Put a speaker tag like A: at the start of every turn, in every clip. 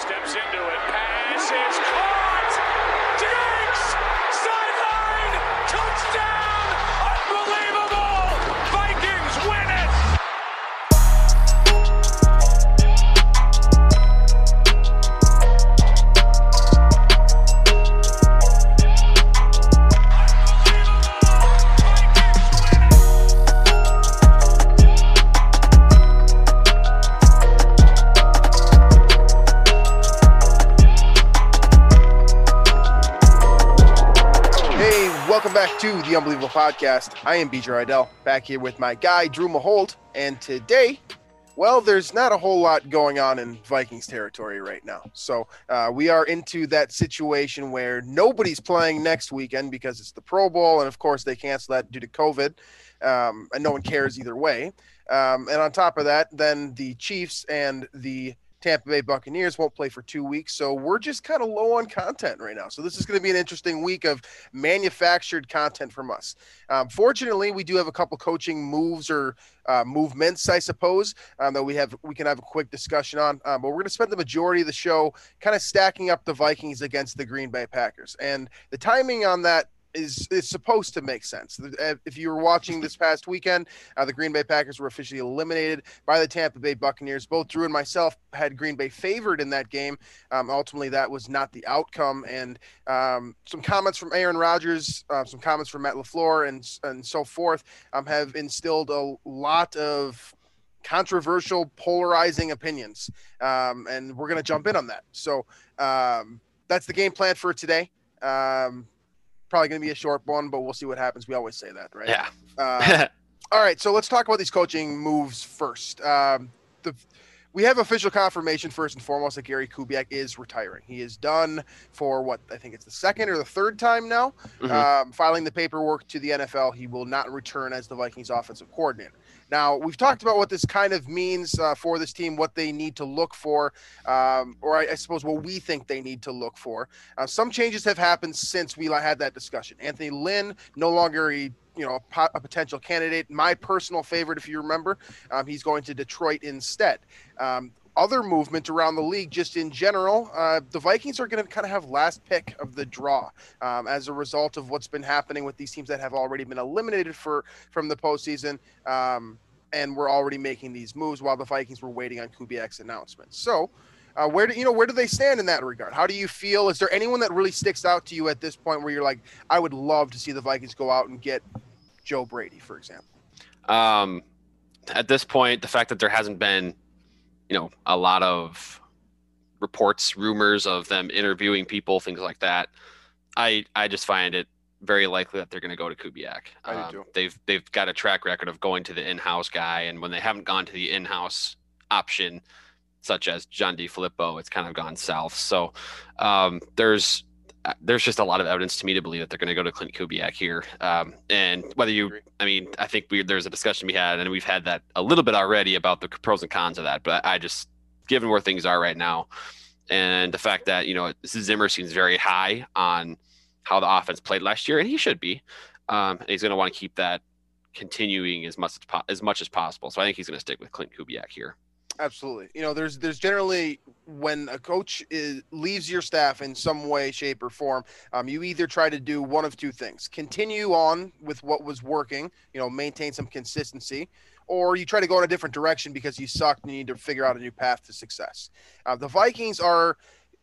A: steps into it. Pass is caught. Diggs! Sideline! Touchdown!
B: To the Unbelievable Podcast. I am BJ Reidell, back here with my guy Drew Mahowald. and today, well, there's not a whole lot going on in Vikings territory right now. So uh, we are into that situation where nobody's playing next weekend because it's the Pro Bowl, and of course they cancel that due to COVID, um, and no one cares either way. Um, and on top of that, then the Chiefs and the Tampa Bay Buccaneers won't play for two weeks. So we're just kind of low on content right now. So this is going to be an interesting week of manufactured content from us. Um, fortunately, we do have a couple coaching moves or uh, movements, I suppose, um, that we have we can have a quick discussion on. Um, but we're going to spend the majority of the show kind of stacking up the Vikings against the Green Bay Packers, and the timing on that is is supposed to make sense. Uh, If you were watching this past weekend, uh, the Green Bay Packers were officially eliminated by the Tampa Bay Buccaneers. Both Drew and myself had Green Bay favored in that game. Um, ultimately, that was not the outcome. And um, some comments from Aaron Rodgers, uh, some comments from Matt Lafleur, and and so forth um, have instilled a lot of controversial, polarizing opinions. Um, and we're going to jump in on that. So um, that's the game plan for today. Um, probably going to be a short one, but we'll see what happens. We always say that, right?
C: Yeah.
B: Uh, all right, so let's talk about these coaching moves first. Um, the we have official confirmation first and foremost that Gary Kubiak is retiring. He is done for what I think it's the second or the third time now,
C: Mhm.
B: um, filing the paperwork to the NFL. He will not return as the Vikings offensive coordinator. Now we've talked about what this kind of means uh, for this team, what they need to look for, um, or I, I suppose what we think they need to look for. Uh, some changes have happened since we had that discussion. Anthony Lynn no longer a you know a, a potential candidate. My personal favorite, if you remember, um, he's going to Detroit instead. Um, other movement around the league, just in general, uh, the Vikings are going to kind of have last pick of the draw um, as a result of what's been happening with these teams that have already been eliminated for from the postseason. Um, and we're already making these moves while the Vikings were waiting on Kubiak's announcement. So, uh, where do you know where do they stand in that regard? How do you feel? Is there anyone that really sticks out to you at this point where you're like, I would love to see the Vikings go out and get Joe Brady, for example?
C: um, at this point, the fact that there hasn't been, you know, a lot of reports, rumors of them interviewing people, things like that, I I just find it very likely that they're going to go to Kubiak. Um. They've they've got a track record of going to the in-house guy, and when they haven't gone to the in-house option, such as John DeFilippo, it's kind of gone south. So um, there's there's just a lot of evidence to me to believe that they're going to go to Clint Kubiak here. Um, and whether you, I mean, I think we, there's a discussion we had, and we've had that a little bit already about the pros and cons of that. But I just, given where things are right now, and the fact that you know Zimmer seems very high on how the offense played last year, and he should be. Um, and he's going to want to keep that continuing as much as, po- as much as possible. So I think he's going to stick with Clint Kubiak here.
B: Absolutely. You know, there's there's generally when a coach is, leaves your staff in some way, shape, or form, um, you either try to do one of two things: continue on with what was working, you know, maintain some consistency, or you try to go in a different direction because you sucked and you need to figure out a new path to success. Uh, the Vikings are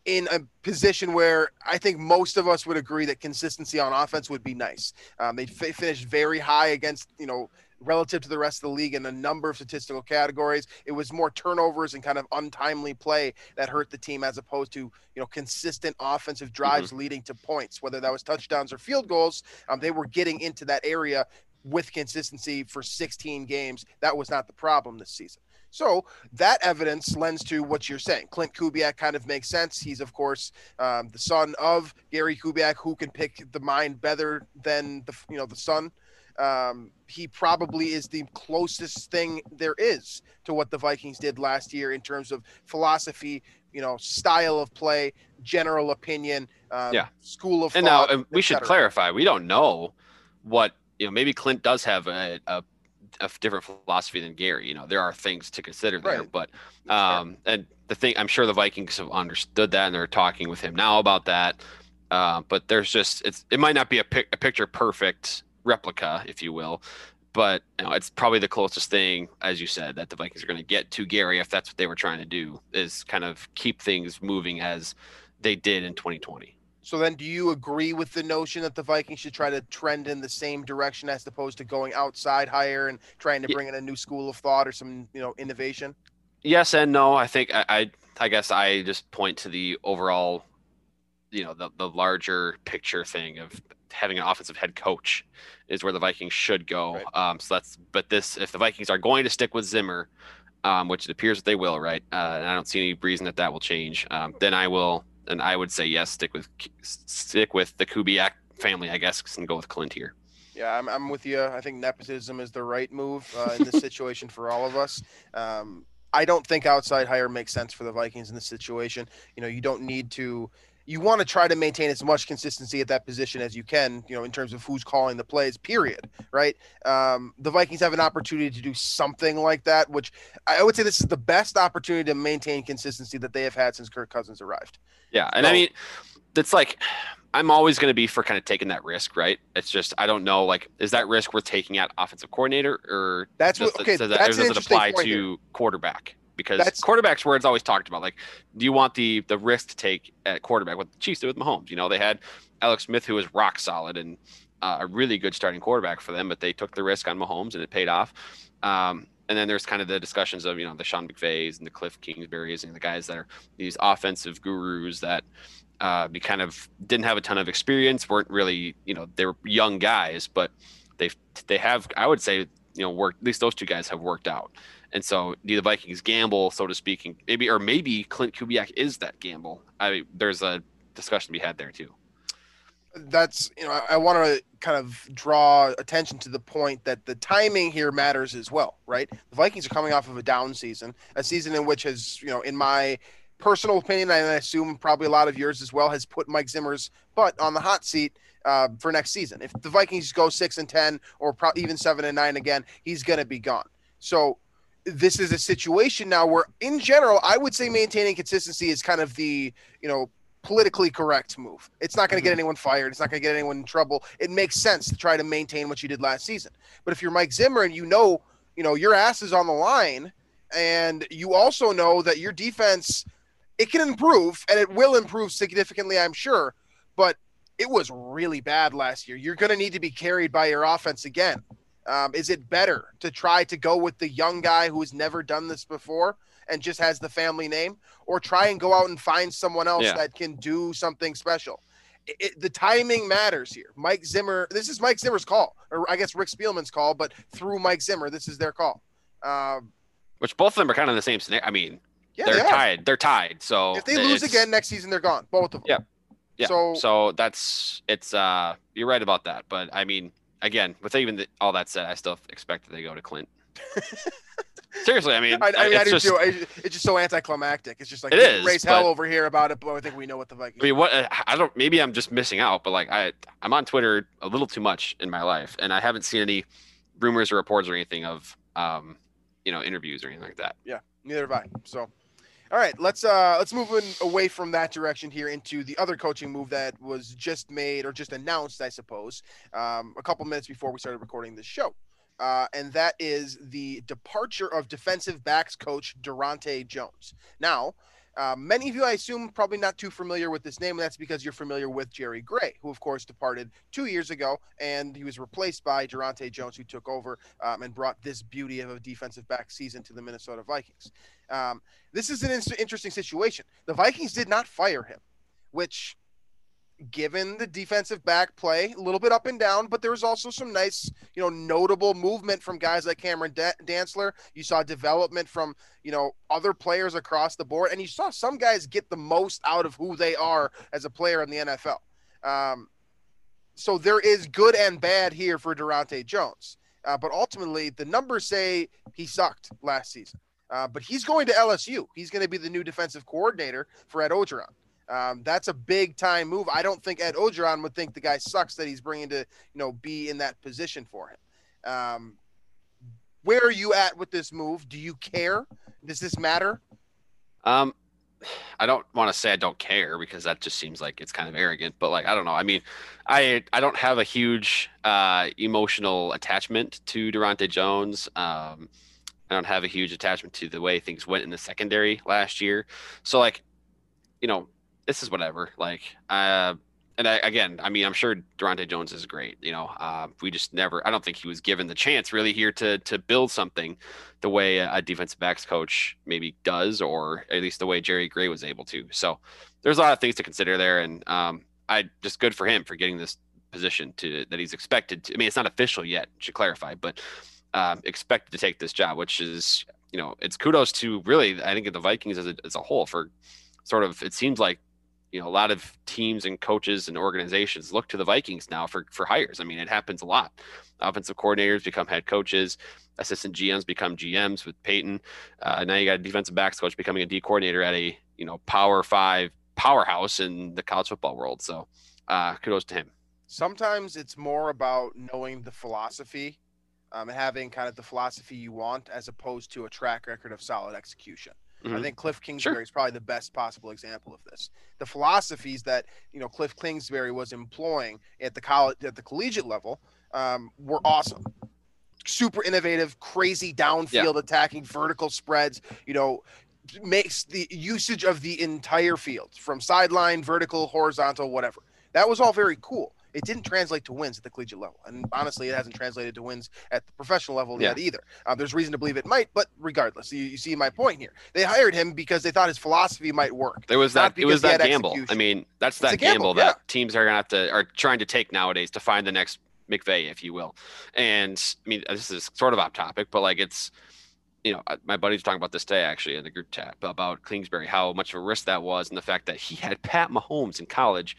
B: in a position where I think most of us would agree that consistency on offense would be nice. Um, they fi- finished very high against, you know, relative to the rest of the league in a number of statistical categories. It was more turnovers and kind of untimely play that hurt the team as opposed to, you know, consistent offensive drives leading to points, whether that was touchdowns or field goals. Um, they were getting into that area with consistency for 16 games. That was not the problem this season. So that evidence lends to what you're saying. Clint Kubiak kind of makes sense. He's of course um, the son of Gary Kubiak, who can pick the mind better than the you know the son. Um, he probably is the closest thing there is to what the Vikings did last year in terms of philosophy, you know, style of play, general opinion, um,
C: Yeah.
B: school of
C: And now
B: thought,
C: uh, we should clarify: we don't know what you know. Maybe Clint does have a, a a different philosophy than Gary. You know, there are things to consider there,
B: Right.
C: but um, and the thing I'm sure the Vikings have understood that and they're talking with him now about that. Uh, but there's just it's it might not be a, pic- a picture perfect replica, if you will, but you know, it's probably the closest thing, as you said, that the Vikings are going to get to Gary if that's what they were trying to do, is kind of keep things moving as they did in 2020.
B: So then, do you agree with the notion that the Vikings should try to trend in the same direction as opposed to going outside higher and trying to bring in a new school of thought or some, you know, innovation?
C: yes and no i think I, I i guess i just point to the overall you know the, the larger picture thing of having an offensive head coach is where the vikings should go
B: Right.
C: um so that's but this if the vikings are going to stick with zimmer um which it appears that they will right uh and i don't see any reason that that will change um then i will and i would say yes stick with stick with the kubiak family i guess and go with clint here
B: Yeah, I'm, I'm with you. I think nepotism is the right move uh, in this situation for all of us. Um, I don't think outside hire makes sense for the Vikings in this situation. You know, you don't need to. You want to try to maintain as much consistency at that position as you can. You know, in terms of who's calling the plays. Period. Right. Um, the Vikings have an opportunity to do something like that, which I would say this is the best opportunity to maintain consistency that they have had since Kirk Cousins arrived.
C: Yeah, and I mean, it's like I'm always going to be for kind of taking that risk, right? It's just I don't know, like, is that risk worth taking at offensive coordinator, or
B: That's
C: does
B: what. Okay,
C: does, that,
B: that's
C: or does it apply
B: here.
C: to quarterback? Because
B: That's-
C: quarterback's where it's always talked about. Like, do you want the the risk to take at quarterback? What the Chiefs did with Mahomes, you know, they had Alex Smith, who was rock solid and uh, a really good starting quarterback for them, but they took the risk on Mahomes and it paid off. Um, and then there's kind of the discussions of you know the Sean McVays and the Cliff Kingsburys and the guys that are these offensive gurus that uh, we kind of didn't have a ton of experience, weren't really you know they were young guys, but they they have I would say you know worked at least those two guys have worked out. And so, do the Vikings gamble, so to speak, maybe or maybe Clint Kubiak is that gamble? I there's a discussion to be had there too.
B: that's you know I, I want to kind of draw attention to the point that the timing here matters as well, right? The Vikings are coming off of a down season, a season in which has you know in my personal opinion, and I assume probably a lot of yours as well, has put Mike Zimmer's butt on the hot seat uh, for next season. If the Vikings go six and ten or pro- even seven and nine again, he's going to be gone. So this is a situation now where, in general, I would say maintaining consistency is kind of the you know politically correct move. It's not going to get mm-hmm. anyone fired. It's not going to get anyone in trouble. It makes sense to try to maintain what you did last season. But if you're Mike Zimmer and you know, you know, your ass is on the line and you also know that your defense it can improve and it will improve significantly, I'm sure, but it was really bad last year. You're going to need to be carried by your offense again. Um, is it better to try to go with the young guy who has never done this before and just has the family name, or try and go out and find someone else
C: Yeah.
B: that can do something special? It, it- the timing matters here. Mike Zimmer, this is Mike Zimmer's call, or I guess Rick Spielman's call, but through Mike Zimmer, this is their call. Um,
C: Which both of them are kind of in the same scenario. I mean,
B: yeah,
C: they're
B: they
C: tied. They're tied. So
B: If they lose again next season, they're gone. Both of them.
C: Yeah. Yeah.
B: So,
C: So, that's it's uh you're right about that. But I mean, again, with even the, all that said, I still expect that they go to Clint. Seriously, I mean,
B: I, I mean, I
C: it's
B: do
C: just,
B: too. I- It's just so anticlimactic. It's just like
C: It is,
B: raise hell over here about it, but I think we know what the Vikings.
C: I mean, what uh, I don't. Maybe I'm just missing out, but like I, I'm on Twitter a little too much in my life, and I haven't seen any rumors or reports or anything of, um, you know, interviews or anything like that.
B: Yeah, neither have I. So, all right, let's uh let's move in away from that direction here into the other coaching move that was just made or just announced, I suppose, um, a couple minutes before we started recording this show. Uh, and that is the departure of defensive backs coach Daronte Jones. Now, uh, many of you, I assume, probably not too familiar with this name, and that's because you're familiar with Jerry Gray, who, of course, departed two years ago, and he was replaced by Daronte Jones, who took over um, and brought this beauty of a defensive back season to the Minnesota Vikings. Um, this is an in- interesting situation. The Vikings did not fire him, which, given the defensive back play, a little bit up and down, but there was also some nice, you know, notable movement from guys like Cameron Da- Dantzler. You saw development from, you know, other players across the board, and you saw some guys get the most out of who they are as a player in the NFL. Um, so there is good and bad here for Daronte Jones. Uh, but ultimately, the numbers say he sucked last season. Uh, but he's going to LSU. He's going to be the new defensive coordinator for Ed Orgeron. Um, that's a big time move. I don't think Ed Orgeron would think the guy sucks that he's bringing to you know be in that position for him. Um, where are you at with this move? Do you care? Does this matter?
C: Um, I don't want to say I don't care because that just seems like it's kind of arrogant. But like I don't know. I mean, I I don't have a huge uh, emotional attachment to Daronte Jones. Um, I don't have a huge attachment to the way things went in the secondary last year. So like, you know, this is whatever. Like, uh, and I, again, I mean, I'm sure Daronte Jones is great. You know, uh, we just never. I don't think he was given the chance really here to to build something the way a defensive backs coach maybe does, or at least the way Jerry Gray was able to. So there's a lot of things to consider there, and um, I just good for him for getting this position to that he's expected to. I mean, it's not official yet, should clarify, but um, expected to take this job, which is you know, it's kudos to really I think the Vikings as a, as a whole for sort of it seems like you know a lot of teams and coaches and organizations look to the Vikings now for for hires. I mean, it happens a lot. Offensive coordinators become head coaches, assistant GMs become GMs with Paton. Uh, now you got a defensive backs coach becoming a D coordinator at a you know Power Five powerhouse in the college football world. So uh, kudos to him.
B: Sometimes it's more about knowing the philosophy, um, having kind of the philosophy you want, as opposed to a track record of solid execution. Mm-hmm. I think Cliff Kingsbury sure. is probably the best possible example of this. The philosophies that you know Cliff Kingsbury was employing at the college at the collegiate level um, were awesome. Super innovative, crazy downfield yeah. attacking, vertical spreads. You know, makes the usage of the entire field from sideline, vertical, horizontal, whatever. That was all very cool it didn't translate to wins at the collegiate level. And honestly, it hasn't translated to wins at the professional level yeah. yet either. Uh, there's reason to believe it might, but regardless, you, you, see my point here. They hired him because they thought his philosophy might work.
C: There was that. It was that gamble. Execution. I mean, that's that gamble, gamble yeah. that teams are gonna have to are trying to take nowadays to find the next McVay, if you will. And I mean, this is sort of off topic, but like it's you know, my buddy's talking about this today actually in the group chat about Kingsbury, how much of a risk that was, and the fact that he had Pat Mahomes in college,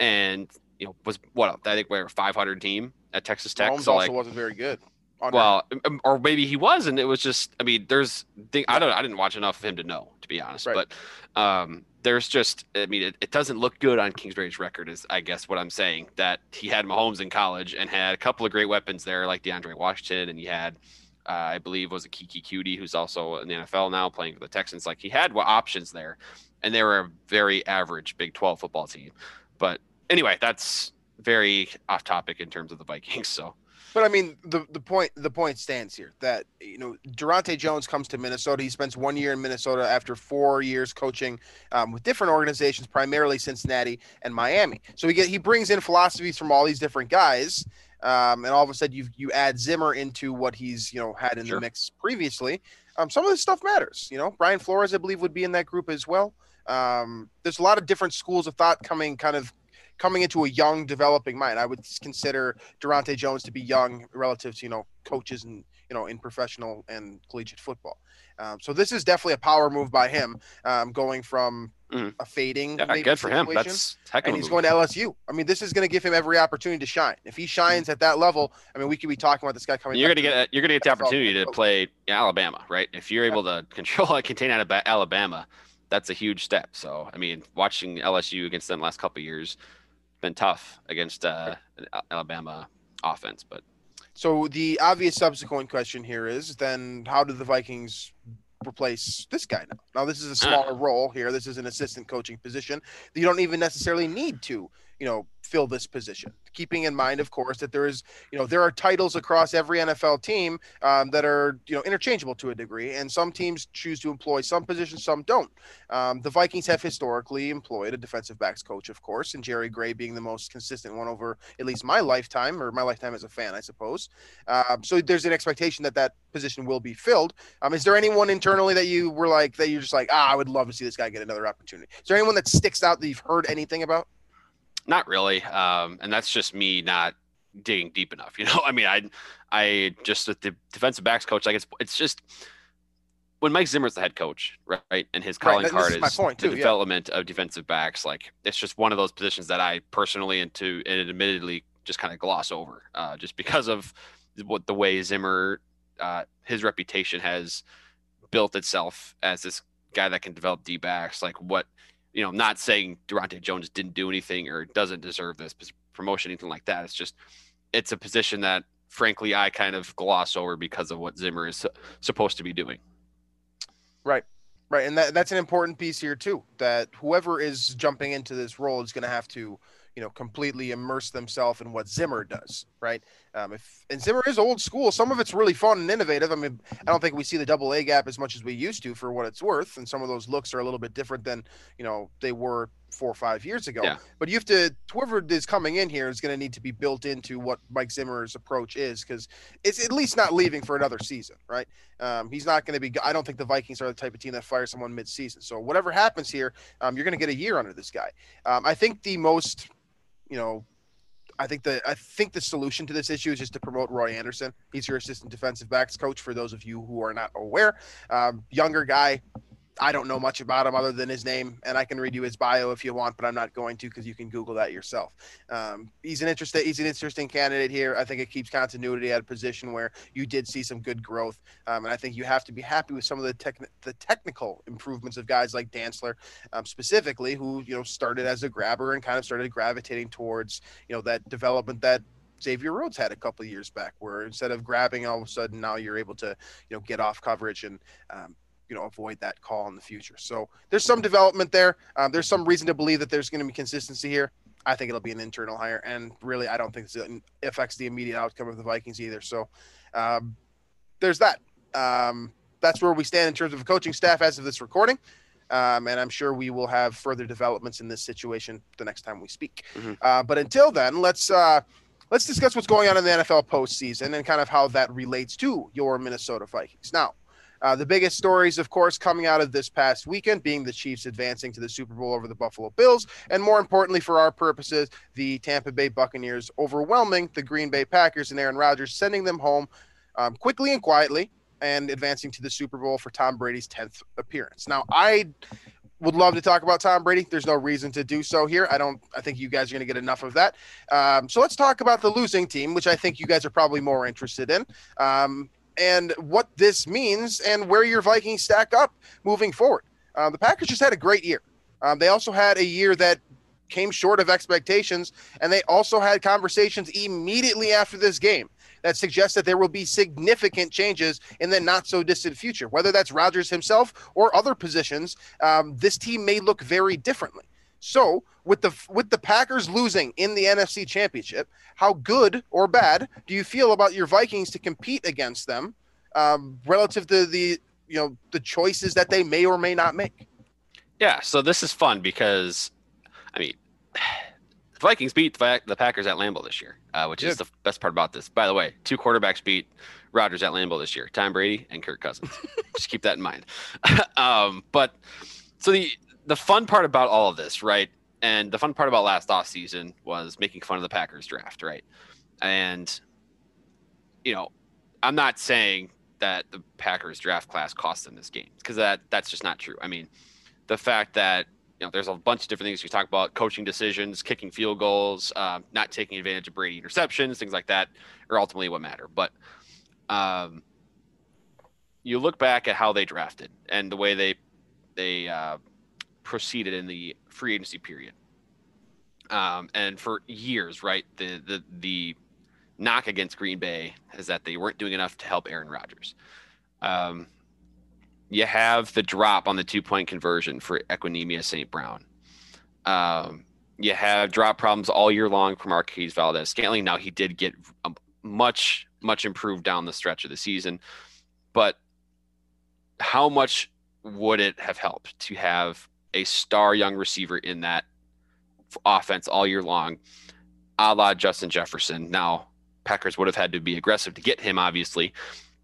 C: and you know, was what I think we're a 500 team at Texas Tech.
B: Mahomes
C: so
B: also
C: like,
B: wasn't very good.
C: Well, um, or maybe he was, and it was just. I mean, there's. I don't. I didn't watch enough of him to know, to be honest. Right. But um, there's just. I mean, it, it doesn't look good on Kingsbury's record. Is I guess what I'm saying that he had Mahomes in college and had a couple of great weapons there, like DeAndre Washington, and he had. Uh, I believe was a Keke Coutee, who's also in the NFL now, playing for the Texans. Like he had options there, and they were a very average Big 12 football team. But anyway, that's very off topic in terms of the Vikings. So,
B: but I mean, the the point the point stands here that you know Daronte Jones comes to Minnesota. He spends one year in Minnesota after four years coaching um, with different organizations, primarily Cincinnati and Miami. So he get he brings in philosophies from all these different guys. Um, and all of a sudden, you you add Zimmer into what he's you know had in sure. the mix previously. Um, some of this stuff matters. You know, Brian Flores, I believe, would be in that group as well. Um, there's a lot of different schools of thought coming kind of coming into a young developing mind. I would consider Daronte Jones to be young relative to you know coaches and you know in professional and collegiate football. Um, so this is definitely a power move by him, um, going from mm. a fading.
C: Yeah, good for him. That's
B: and he's move. going to LSU. I mean, this is going to give him every opportunity to shine. If he shines mm. at that level, I mean, we could be talking about this guy coming.
C: You're going to get you're going to get the opportunity to play Alabama, right? If you're able to control contain Alabama, that's a huge step. So, I mean, watching LSU against them last couple years, been tough against uh, Alabama offense. But
B: so the obvious subsequent question here is then how do the Vikings replace this guy now? Now this is a smaller uh. role here. This is an assistant coaching position. You don't even necessarily need to, you know, fill this position. Keeping in mind, of course, that there is, you know, there are titles across every NFL team um, that are, you know, interchangeable to a degree, and some teams choose to employ some positions, some don't. Um, the Vikings have historically employed a defensive backs coach, of course, and Jerry Gray being the most consistent one over at least my lifetime, or my lifetime as a fan, I suppose. Um, so there's an expectation that that position will be filled. Um, is there anyone internally that you were like that you're just like, ah, I would love to see this guy get another opportunity? Is there anyone that sticks out that you've heard anything about?
C: Not really. Um, and that's just me not digging deep enough. You know, I mean, I, I just with the defensive backs coach, like it's, it's just when Mike Zimmer's the head coach, right, and his calling right, card is, is the development yeah. of defensive backs. Like it's just one of those positions that I personally and to and admittedly just kind of gloss over, uh, just because of what the way Zimmer, uh, his reputation has built itself as this guy that can develop D backs. Like what you know, not saying Daronte Jones didn't do anything or doesn't deserve this promotion, anything like that. It's just it's a position that frankly I kind of gloss over because of what Zimmer is supposed to be doing.
B: Right. Right. And that, that's an important piece here too, that whoever is jumping into this role is going to have to you know, completely immerse themselves in what Zimmer does, right? Um, if and Zimmer is old school, some of it's really fun and innovative. I mean, I don't think we see the double A gap as much as we used to for what it's worth, and some of those looks are a little bit different than you know they were four or five years ago.
C: Yeah.
B: But you have to whoever is coming in here is going to need to be built into what Mike Zimmer's approach is because it's at least not leaving for another season, right? Um, he's not going to be. I don't think the Vikings are the type of team that fires someone mid-season. So whatever happens here, um, you're going to get a year under this guy. Um, I think the most you know, I think the I think the solution to this issue is just to promote Roy Anderson. He's your assistant defensive backs coach. For those of you who are not aware, um, younger guy, I don't know much about him other than his name, and I can read you his bio if you want, but I'm not going to because you can Google that yourself. Um, he's an interesting he's an interesting candidate here. I think it keeps continuity at a position where you did see some good growth, um, and I think you have to be happy with some of the tech the technical improvements of guys like Dantzler, um, specifically, who you know started as a grabber and kind of started gravitating towards you know that development that Xavier Rhodes had a couple years back, where instead of grabbing, all of a sudden now you're able to, you know, get off coverage and um, you know avoid that call in the future. So there's some development there. Um, there's some reason to believe that there's going to be consistency here. I think it'll be an internal hire, and really, I don't think it affects the immediate outcome of the Vikings either. So um, there's that. Um, that's where we stand in terms of coaching staff as of this recording. Um, and I'm sure we will have further developments in this situation the next time we speak.
C: Mm-hmm.
B: Uh, but until then, let's uh, let's discuss what's going on in the NFL postseason and kind of how that relates to your Minnesota Vikings. Now, uh, the biggest stories, of course, coming out of this past weekend being the Chiefs advancing to the Super Bowl over the Buffalo Bills, and more importantly, for our purposes, the Tampa Bay Buccaneers overwhelming the Green Bay Packers and Aaron Rodgers, sending them home um, quickly and quietly and advancing to the Super Bowl for Tom Brady's 10th appearance. Now, I would love to talk about Tom Brady. There's no reason to do so here. I don't. I think you guys are going to get enough of that. Um, so let's talk about the losing team, which I think you guys are probably more interested in. Um, and what this means and where your Vikings stack up moving forward. Uh, the Packers just had a great year. Um, they also had a year that came short of expectations, and they also had conversations immediately after this game that suggest that there will be significant changes in the not so distant future. Whether that's Rodgers himself or other positions, um, this team may look very differently. So, with the with the Packers losing in the NFC Championship, how good or bad do you feel about your Vikings to compete against them um, relative to the you know the choices that they may or may not make?
C: Yeah, so this is fun because, I mean, the Vikings beat the Packers at Lambeau this year, uh, which is the best part about this. By the way, two quarterbacks beat Rodgers at Lambeau this year: Tom Brady and Kirk Cousins. Just keep that in mind. um, but so the the fun part about all of this, right? And the fun part about last off season was making fun of the Packers draft, right? And you know, I'm not saying that the Packers draft class cost them this game because that that's just not true. I mean, the fact that you know there's a bunch of different things you talk about coaching decisions, kicking field goals, uh, not taking advantage of Brady interceptions, things like that are ultimately what matter. But um, you look back at how they drafted and the way they they uh, proceeded in the free agency period. Um, and for years, right, the the the knock against Green Bay is that they weren't doing enough to help Aaron Rodgers. Um, you have the drop on the two point conversion for Equanimeous St. Brown. Um, you have drop problems all year long for Marquez Valdes-Scantling. Now he did get much much improved down the stretch of the season, but how much would it have helped to have a star young receiver in that offense all year long, a la Justin Jefferson. Now, Packers would have had to be aggressive to get him, obviously,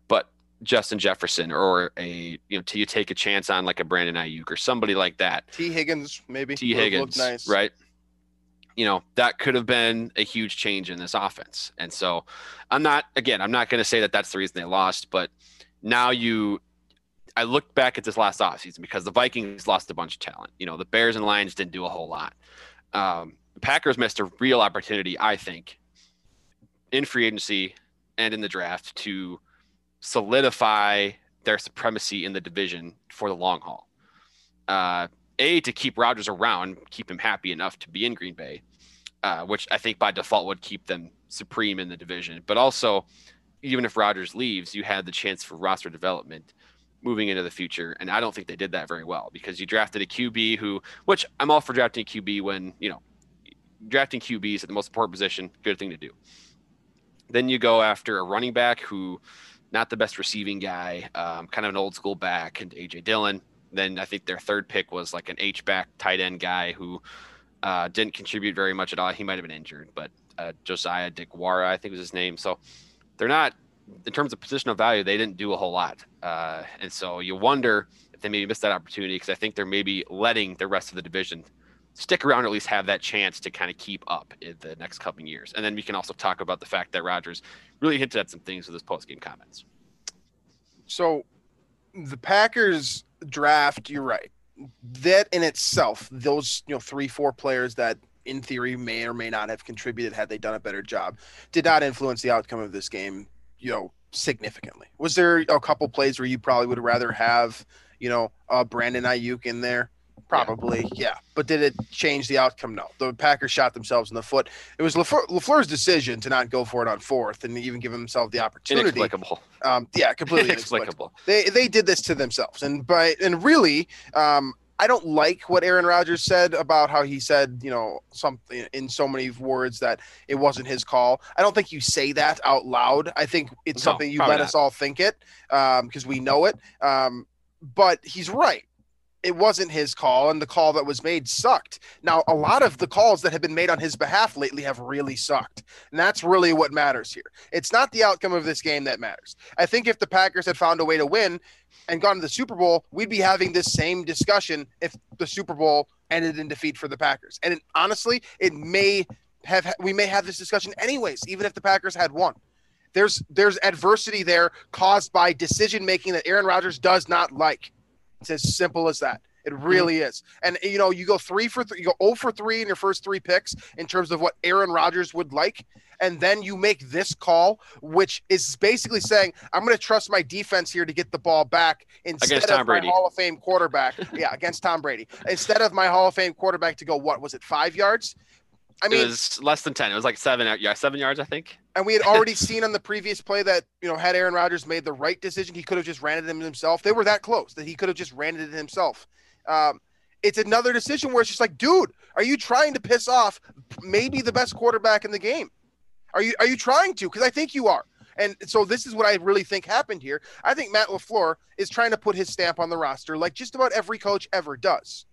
C: but Justin Jefferson or a you know, to you take a chance on like a Brandon Aiyuk or somebody like that.
B: Tee Higgins, maybe.
C: Tee Higgins, nice. right? You know, that could have been a huge change in this offense. And so I'm not, again, I'm not going to say that that's the reason they lost, but now you I looked back at this last offseason because the Vikings lost a bunch of talent. You know, the Bears and Lions didn't do a whole lot. Um, Packers missed a real opportunity, I think, in free agency and in the draft to solidify their supremacy in the division for the long haul. Uh, a to keep Rodgers around, keep him happy enough to be in Green Bay, uh, which I think by default would keep them supreme in the division. But also, even if Rodgers leaves, you had the chance for roster development moving into the future. And I don't think they did that very well because you drafted a QB who, which I'm all for drafting a QB when, you know, drafting QBs at the most important position, good thing to do. Then you go after a running back who, not the best receiving guy, um, kind of an old school back, and AJ Dillon. Then I think their third pick was like an H back tight end guy who uh, didn't contribute very much at all. He might have been injured, but uh, Josiah Deguara, I think was his name. So they're not, in terms of positional value, they didn't do a whole lot. Uh, and so you wonder if they maybe missed that opportunity because I think they're maybe letting the rest of the division stick around or at least have that chance to kind of keep up in the next couple years. And then we can also talk about the fact that Rodgers really hinted at some things with his post game comments.
B: So the Packers draft, you're right. That in itself, those you know three, four players that in theory may or may not have contributed had they done a better job, did not influence the outcome of this game, you know, significantly. Was there a couple plays where you probably would rather have, you know, uh, Brandon Aiyuk in there? Probably, yeah. yeah. But did it change the outcome? No. The Packers shot themselves in the foot. It was LaFleur, LaFleur's decision to not go for it on fourth and even give himself the opportunity.
C: Inexplicable.
B: Um, yeah, completely inexplicable. They they did this to themselves, and by and really, um, I don't like what Aaron Rodgers said about how he said, you know, something in so many words that it wasn't his call. I don't think you say that out loud. I think it's no, something you let not. us all think it because um, we know it. Um, but he's right it wasn't his call, and the call that was made sucked. Now, a lot of the calls that have been made on his behalf lately have really sucked. And that's really what matters here. It's not the outcome of this game that matters. I think if the Packers had found a way to win and gone to the Super Bowl, we'd be having this same discussion if the Super Bowl ended in defeat for the Packers. And it, honestly, it may have we may have this discussion anyways, even if the Packers had won. There's there's adversity there caused by decision making that Aaron Rodgers does not like. It's as simple as that. It mm-hmm. really is. And you know, you go three for three, you go 0 for three in your first three picks in terms of what Aaron Rodgers would like. And then you make this call, which is basically saying, I'm going to trust my defense here to get the ball back instead of my Hall of Fame quarterback. yeah, against Tom Brady. Instead of my Hall of Fame quarterback to go, what was it, five yards?
C: I mean, it was less than 10. It was like seven, yeah, seven yards, I think.
B: And we had already seen on the previous play that, you know, had Aaron Rodgers made the right decision, he could have just ran it himself. They were that close that he could have just ran it himself. Um, it's another decision where it's just like, dude, are you trying to piss off maybe the best quarterback in the game? Are you are you trying to? Because I think you are. And so this is what I really think happened here. I think Matt LaFleur is trying to put his stamp on the roster like just about every coach ever does.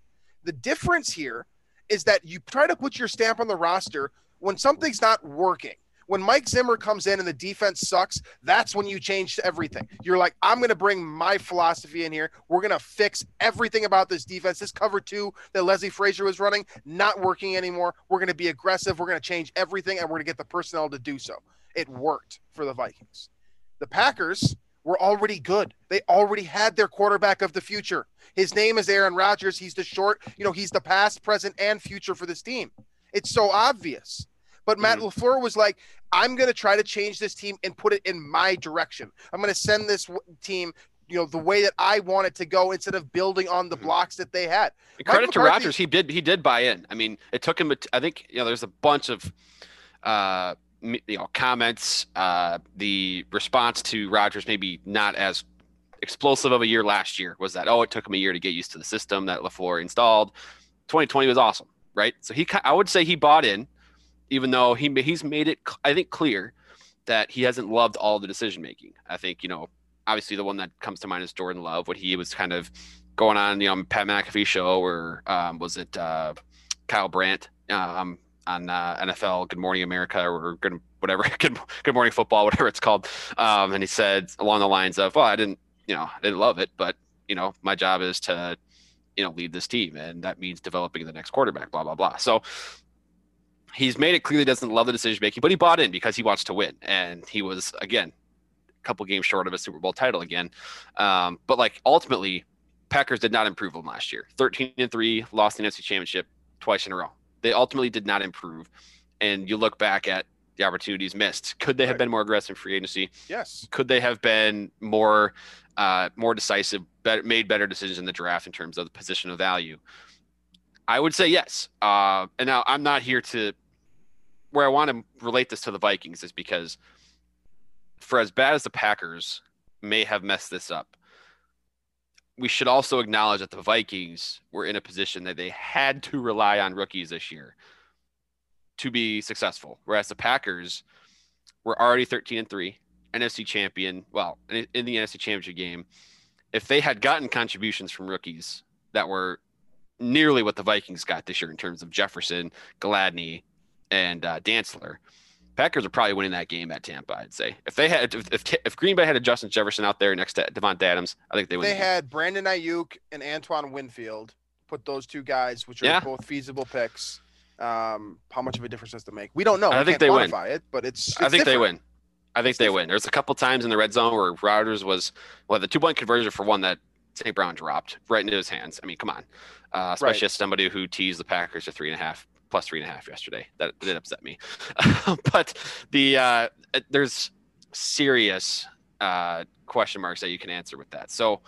B: The difference here is that you try to put your stamp on the roster when something's not working when Mike Zimmer comes in and the defense sucks, that's when you change everything. You're like, I'm going to bring my philosophy in here. We're going to fix everything about this defense. This cover two that Leslie Frazier was running, not working anymore. We're going to be aggressive. We're going to change everything, and we're going to get the personnel to do so. It worked for the Vikings. The Packers were already good. They already had their quarterback of the future. His name is Aaron Rodgers. He's the short, you know, he's the past, present, and future for this team. It's so obvious. But Matt mm-hmm. LaFleur was like, I'm going to try to change this team and put it in my direction. I'm going to send this team you know the way that I want it to go instead of building on the mm-hmm. blocks that they had.
C: Credit to Rodgers, he did he did buy in. I mean, it took him. I think you know there's a bunch of uh, you know comments. Uh, the response to Rodgers maybe not as explosive of a year last year was that oh it took him a year to get used to the system that LaFleur installed. 2020 was awesome, right? So he I would say he bought in even though he he's made it I think clear that he hasn't loved all the decision making. I think you know obviously the one that comes to mind is Jordan Love, what he was kind of going on, you know, Pat McAfee show or um, was it uh, Kyle Brandt um, on uh, NFL Good Morning America or good whatever Good Good Morning Football, whatever it's called, um, and he said along the lines of, "Well, I didn't, you know, I didn't love it, but you know, my job is to." You know, lead this team, and that means developing the next quarterback. Blah blah blah. So, he's made it clearly doesn't love the decision making, but he bought in because he wants to win, and he was again a couple games short of a Super Bowl title again. Um, but like ultimately, Packers did not improve them last year. Thirteen and three, lost the NFC Championship twice in a row. They ultimately did not improve, and you look back at the opportunities missed. Could they have been more aggressive in free agency?
B: Yes.
C: Could they have been more uh, more decisive, better, made better decisions in the draft in terms of the position of value? I would say yes. Uh, and now I'm not here to where I want to relate this to the Vikings is because for as bad as the Packers may have messed this up, we should also acknowledge that the Vikings were in a position that they had to rely on rookies this year to be successful, whereas the Packers were already 13 and 3, NFC champion, well, in, the NFC championship game. If they had gotten contributions from rookies that were nearly what the Vikings got this year in terms of Jefferson, Gladney, and uh, Dantzler, Packers are probably winning that game at Tampa. I'd say if they had if, if, if Green Bay had a Justin Jefferson out there next to Davante Adams, I think they would.
B: They had Brandon Aiyuk and Antoine Winfield. Put those two guys, which are
C: Yeah.
B: both feasible picks. Um, how much of a difference does it make? We don't know.
C: I
B: We
C: think they win.
B: It, but it's,
C: I
B: it's
C: think they win. I think they win. There's a couple times in the red zone where Rodgers was well, the two point conversion for one that St. Brown dropped right into his hands. I mean, come on, uh, especially
B: Right.
C: as somebody who teased the Packers to three and a half plus three and a half yesterday. That did upset me. but the uh, there's serious uh, question marks that you can answer with that. So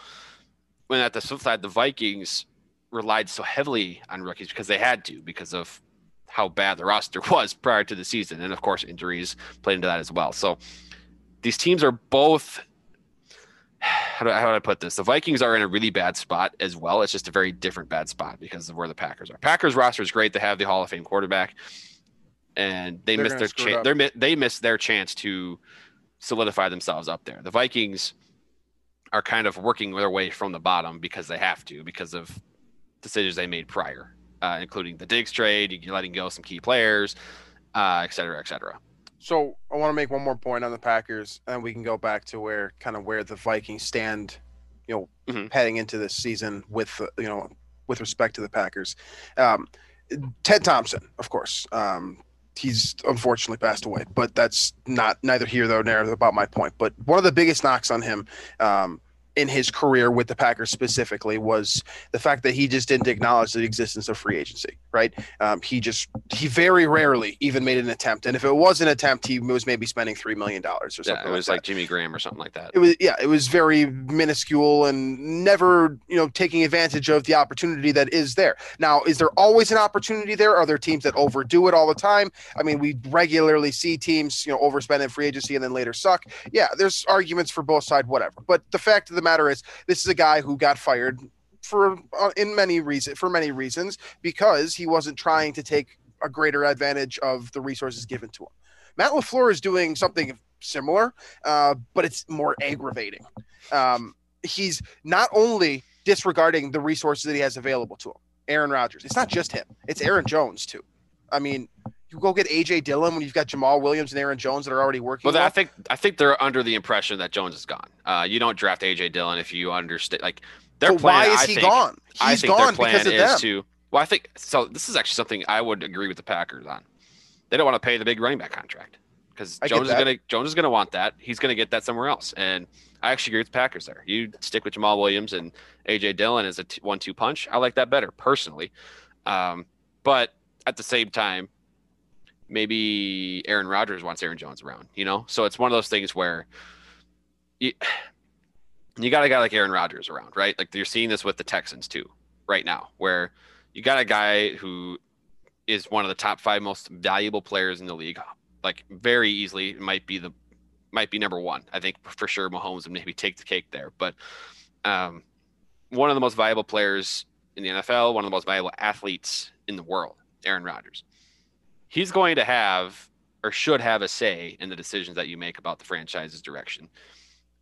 C: when at the flip side, the Vikings relied so heavily on rookies because they had to because of how bad the roster was prior to the season, and of course injuries played into that as well. So these teams are both. How do, I, how do I put this? The Vikings are in a really bad spot as well. It's just a very different bad spot because of where the Packers are. Packers roster is great. They have the Hall of Fame quarterback, and they
B: They're
C: missed their chance. They mi- they missed their chance to solidify themselves up there. The Vikings are kind of working their way from the bottom because they have to because of decisions they made prior, uh, including the Diggs trade, letting go some key players, uh, et cetera, et cetera.
B: So I want to make one more point on the Packers, and we can go back to where kind of where the Vikings stand, you know,
C: Mhm.
B: heading into this season with uh, you know with respect to the Packers. Um, Ted Thompson, of course, um, he's unfortunately passed away, but that's not neither here nor there about my point. But one of the biggest knocks on him. Um, in his career with the Packers specifically was the fact that he just didn't acknowledge the existence of free agency, right? Um, he just he very rarely even made an attempt, and if it was an attempt, he was maybe spending three million dollars or something.
C: Yeah, it was
B: like,
C: like Jimmy Graham or something like that.
B: that. it was yeah, it was very minuscule and never you know taking advantage of the opportunity that is there. Now, is there always an opportunity there? Are there teams that overdo it all the time? I mean, we regularly see teams you know overspend in free agency and then later suck. Yeah, there's arguments for both sides, whatever. But the fact of the matter is, this is a guy who got fired for uh, in many reason for many reasons because he wasn't trying to take a greater advantage of the resources given to him. Matt Lafleur is doing something similar, uh, but it's more aggravating. Um, he's not only disregarding the resources that he has available to him. Aaron Rodgers. It's not just him. It's Aaron Jones too. I mean, you go get AJ Dillon when you've got Jamaal Williams and Aaron Jones that are already working.
C: Well, I think I think they're under the impression that Jones is gone. Uh, you don't draft AJ Dillon if you understand. Like their
B: But
C: plan.
B: why is
C: I
B: he
C: think,
B: gone?
C: I
B: He's
C: think
B: gone
C: their plan
B: because of
C: is
B: them.
C: to. Well, I think so. This is actually something I would agree with the Packers on. They don't want to pay the big running back contract because Jones is gonna Jones is gonna want that. He's gonna get that somewhere else. And I actually agree with the Packers there. You stick with Jamaal Williams and AJ Dillon as a t- one-two punch. I like that better personally. Um, but at the same time, maybe Aaron Rodgers wants Aaron Jones around. You know, so it's one of those things where you, you got a guy like Aaron Rodgers around, right? Like you're seeing this with the Texans too, right now, where you got a guy who is one of the top five most valuable players in the league, like very easily might be the might be number one. I think for sure Mahomes would maybe take the cake there, but um, one of the most valuable players in the NFL, one of the most valuable athletes in the world, Aaron Rodgers. He's going to have or should have a say in the decisions that you make about the franchise's direction.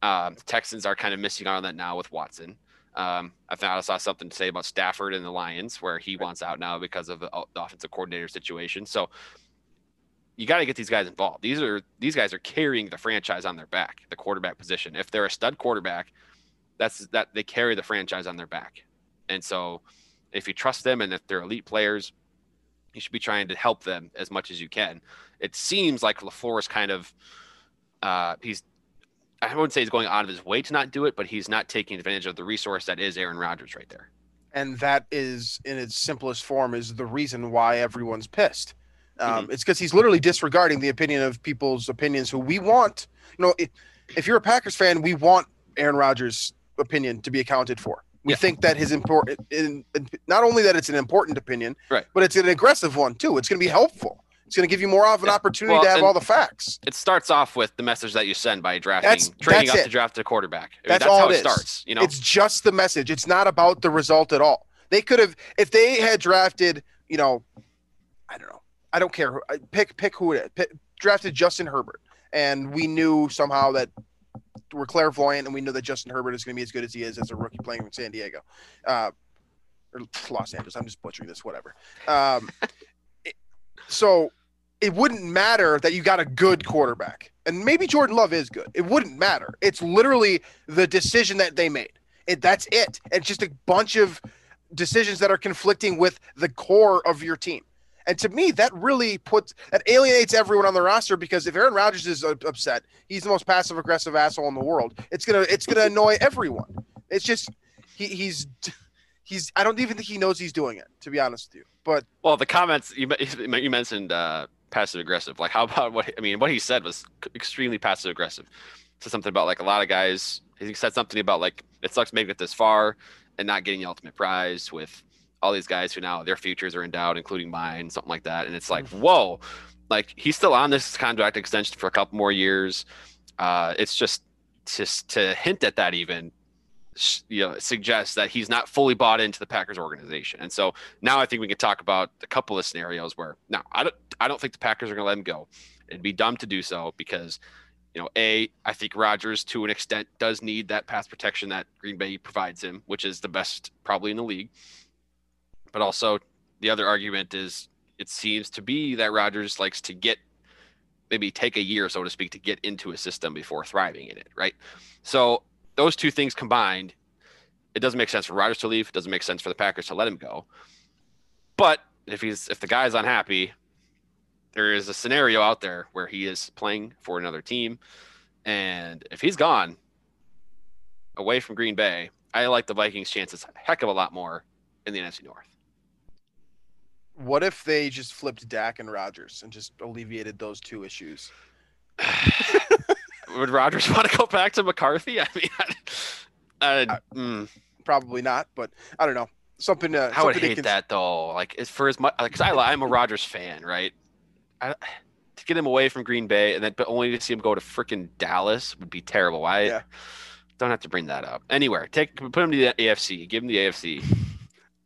C: Um, the Texans are kind of missing out on that now with Watson. Um, I thought I saw something to say about Stafford and the Lions, where he wants out now because of the, the offensive coordinator situation. So you got to get these guys involved. These are these guys are carrying the franchise on their back, the quarterback position. If they're a stud quarterback, that's that they carry the franchise on their back. And so if you trust them and if they're elite players, you should be trying to help them as much as you can. It seems like LaFleur is kind of uh, he's I wouldn't say he's going out of his way to not do it, but he's not taking advantage of the resource that is Aaron Rodgers right there.
B: and that is in its simplest form is the reason why everyone's pissed um, it's because he's literally disregarding the opinion of people's opinions who we want you know if, if you're a packers fan we want aaron rodgers opinion to be accounted for we
C: Yeah.
B: think that his important not only that it's an important opinion
C: Right.
B: but it's an aggressive one too it's going to be helpful It's going to give you more of an
C: Yeah.
B: opportunity
C: Well,
B: to have all the facts.
C: It starts off with the message that you send by drafting,
B: That's-
C: trading
B: that's
C: up
B: it.
C: to draft a quarterback. I mean,
B: That's
C: that's
B: all
C: how
B: it
C: starts. You know,
B: It's just the message. It's not about the result at all. They could have, if they had drafted, you know, I don't know. I don't care. who- Pick pick who it is. Pick, drafted Justin Herbert, and we knew somehow that we're clairvoyant, and we know that Justin Herbert is going to be as good as he is as a rookie playing in San Diego, uh, or Los Angeles. I'm just butchering this. Whatever. Um, it- so it wouldn't matter that you got a good quarterback, and maybe Jordan Love is good. It wouldn't matter. It's literally the decision that they made. It, that's it. It's just a bunch of decisions that are conflicting with the core of your team. And to me, that really puts that alienates everyone on the roster because if Aaron Rodgers is upset, he's the most passive aggressive asshole in the world. It's gonna it's gonna annoy everyone. It's just he, he's he's I don't even think he knows he's doing it to be honest with you. But
C: well, the comments you, you mentioned uh, passive aggressive. Like, how about what I mean? What he said was extremely passive aggressive. Said something about like a lot of guys. He said something about like it sucks making it this far and not getting the ultimate prize with all these guys who now their futures are in doubt, including mine, something like that. And it's like, whoa, like he's still on this contract extension for a couple more years. Uh, it's just just to hint at that even you know suggests that he's not fully bought into the Packers organization. And so now I think we can talk about a couple of scenarios where now I don't I don't think the Packers are going to let him go. It'd be dumb to do so because you know, a I think Rodgers to an extent does need that pass protection that Green Bay provides him, which is the best probably in the league. But also the other argument is it seems to be that Rodgers likes to get maybe take a year, so to speak, to get into a system before thriving in it, right? So those two things combined, it doesn't make sense for Rodgers to leave. It doesn't make sense for the Packers to let him go. But if he's if the guy's unhappy, there is a scenario out there where he is playing for another team, and if he's gone away from Green Bay, I like the Vikings' chances a heck of a lot more in the NFC North.
B: what if they just flipped Dak and Rodgers and just alleviated those two issues?
C: Would Rodgers want to go back to McCarthy? I mean, I, I, mm,
B: Probably not, but I don't know. Something to
C: I would hate that though. Like, it's for as much because I I'm a Rodgers fan, right? I, to get him away from Green Bay and then but only to see him go to freaking Dallas would be terrible. I
B: Yeah.
C: don't have to bring that up. Anywhere, take put him to the AFC. Give him the AFC.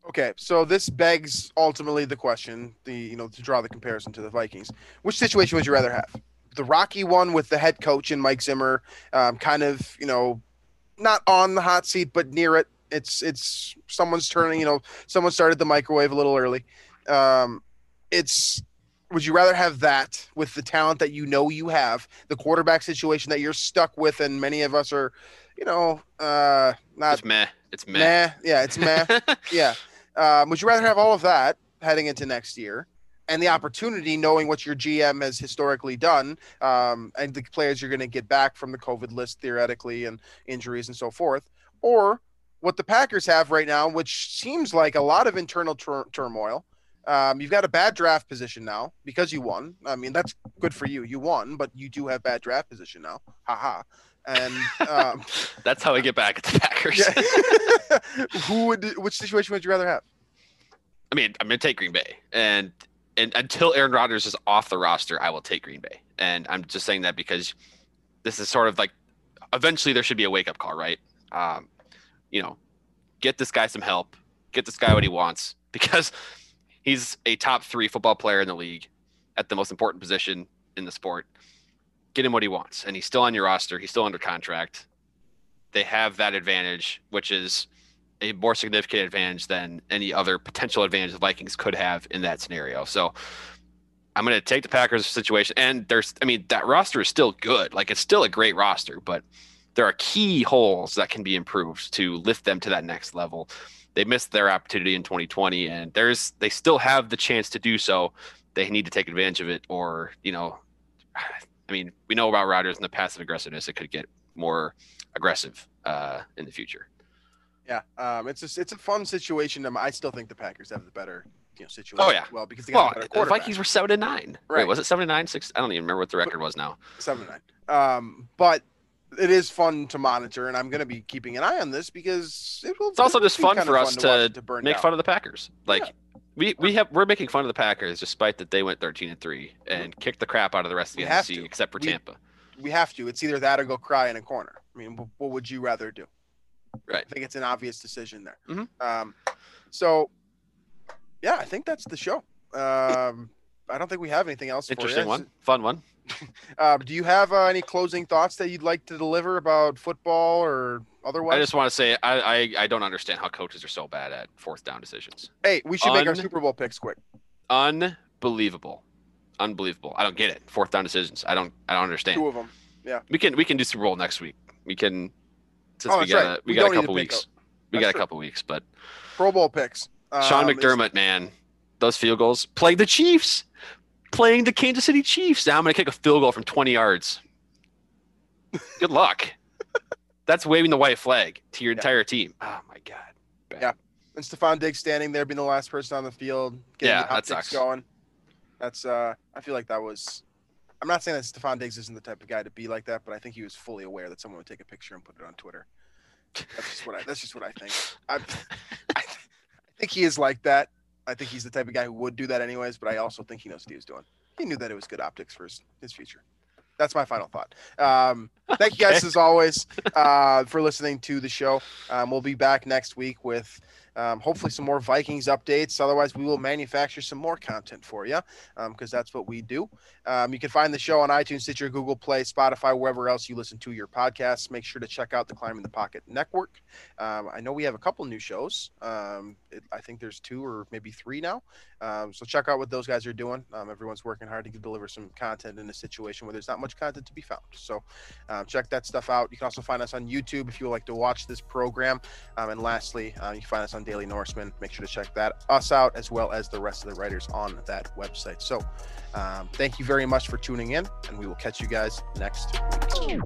B: Okay, so this begs ultimately the question, the you know, to draw the comparison to the Vikings. Which situation would you rather have? The rocky one with the head coach and Mike Zimmer, um, kind of, you know, not on the hot seat, but near it. It's it's someone's turning, you know, someone started the microwave a little early. Um, it's would you rather have that with the talent that you know you have, the quarterback situation that you're stuck with, and many of us are, you know, uh, not
C: It's meh. It's meh.
B: meh. Yeah, it's meh. Yeah. Um, would you rather have all of that heading into next year and the opportunity, knowing what your GM has historically done um, and the players you're going to get back from the COVID list theoretically and injuries and so forth, or what the Packers have right now, which seems like a lot of internal tur- turmoil. Um, you've got a bad draft position now because you won. I mean, that's good for you. You won, but you do have bad draft position now. Haha. And um,
C: That's how we get back at the Packers.
B: yeah. who would which situation would you rather have?
C: I mean, I'm gonna take Green Bay, and and until Aaron Rodgers is off the roster, I will take Green Bay. And I'm just saying that because this is sort of like eventually there should be a wake up call, right? Um, you know, get this guy some help, get this guy what he wants because he's a top three football player in the league at the most important position in the sport. Get him what he wants, and he's still on your roster. He's still under contract. They have that advantage, which is a more significant advantage than any other potential advantage the Vikings could have in that scenario. So I'm going to take the Packers situation. And there's, I mean, that roster is still good. Like it's still a great roster, but there are key holes that can be improved to lift them to that next level. They missed their opportunity in 2020, and there's they still have the chance to do so. They need to take advantage of it, or you know, I mean, we know about Rodgers and the passive aggressiveness. It could get more aggressive uh, in the future.
B: Yeah, um, it's a, it's a fun situation. I still think the Packers have the better you know situation.
C: Oh, yeah.
B: well because they
C: Well,
B: the better
C: the. Vikings were seven and nine. Right?
B: Right.
C: was it seven and nine? Six? I don't even remember what the record was now.
B: seven to nine. Um, but it is fun to monitor, and I'm going to be keeping an eye on this because it will.
C: It's also just fun for us
B: watch
C: to
B: it burn
C: Make
B: down.
C: fun of the Packers. Like we we have we're making fun of the Packers despite that they went 13 and three and kicked the crap out of the rest of the
B: We
C: NFC except for
B: We-
C: Tampa.
B: We have to. It's either that or go cry in a corner. I mean, what would you rather do?
C: Right.
B: I think it's an obvious decision there.
C: Mhm.
B: Um, so, yeah, I think that's the show. Um, I don't think we have anything else.
C: Interesting one, fun one.
B: Uh, do you have uh, any closing thoughts that you'd like to deliver about football or otherwise?
C: I just want to say I, I I don't understand how coaches are so bad at fourth down decisions.
B: hey, we should make our Super Bowl picks quick.
C: Unbelievable, unbelievable. I don't get it. Fourth down decisions. I don't I don't understand.
B: Two of them. Yeah.
C: We can we can do Super Bowl next week. We can since
B: Oh,
C: we got
B: right.
C: a, we,
B: We
C: got a couple weeks.
B: up.
C: We
B: That's
C: got a couple weeks, but
B: Pro Bowl picks.
C: Sean
B: Um,
C: McDermott, man, those field goals playing the Chiefs, playing the Kansas City Chiefs. Now I'm gonna kick a field goal from 20 yards. Good luck. That's waving the white flag to your
B: Yeah.
C: entire team. Oh my god. Bad.
B: Yeah. And Stefon Diggs standing there, being the last person on the field, getting
C: Yeah,
B: the
C: that sucks.
B: going. That's uh, I feel like that was. I'm not saying that Stefon Diggs isn't the type of guy to be like that, but I think he was fully aware that someone would take a picture and put it on Twitter. That's just what I. That's just what I think. I, I, I think he is like that. I think he's the type of guy who would do that anyways. But I also think he knows what he was doing. He knew that it was good optics for his, his future. That's my final thought. Um, thank you guys as always uh, for listening to the show. Um, we'll be back next week with um, hopefully some more Vikings updates. Otherwise, we will manufacture some more content for you because that's what we do. Um, you can find the show on iTunes, Stitcher, Google Play, Spotify, wherever else you listen to your podcasts. Make sure to check out the Climbing the Pocket Network. Um, I know we have a couple new shows. Um, it, I think there's two or maybe three now. Um, so check out what those guys are doing. Um, everyone's working hard to deliver some content in a situation where there's not much content to be found. So um, check that stuff out. You can also find us on YouTube if you would like to watch this program. Um, and lastly, uh, you can find us on Daily Norseman. Make sure to check that us out as well as the rest of the writers on that website. So um, thank you very much for tuning in, and we will catch you guys next week.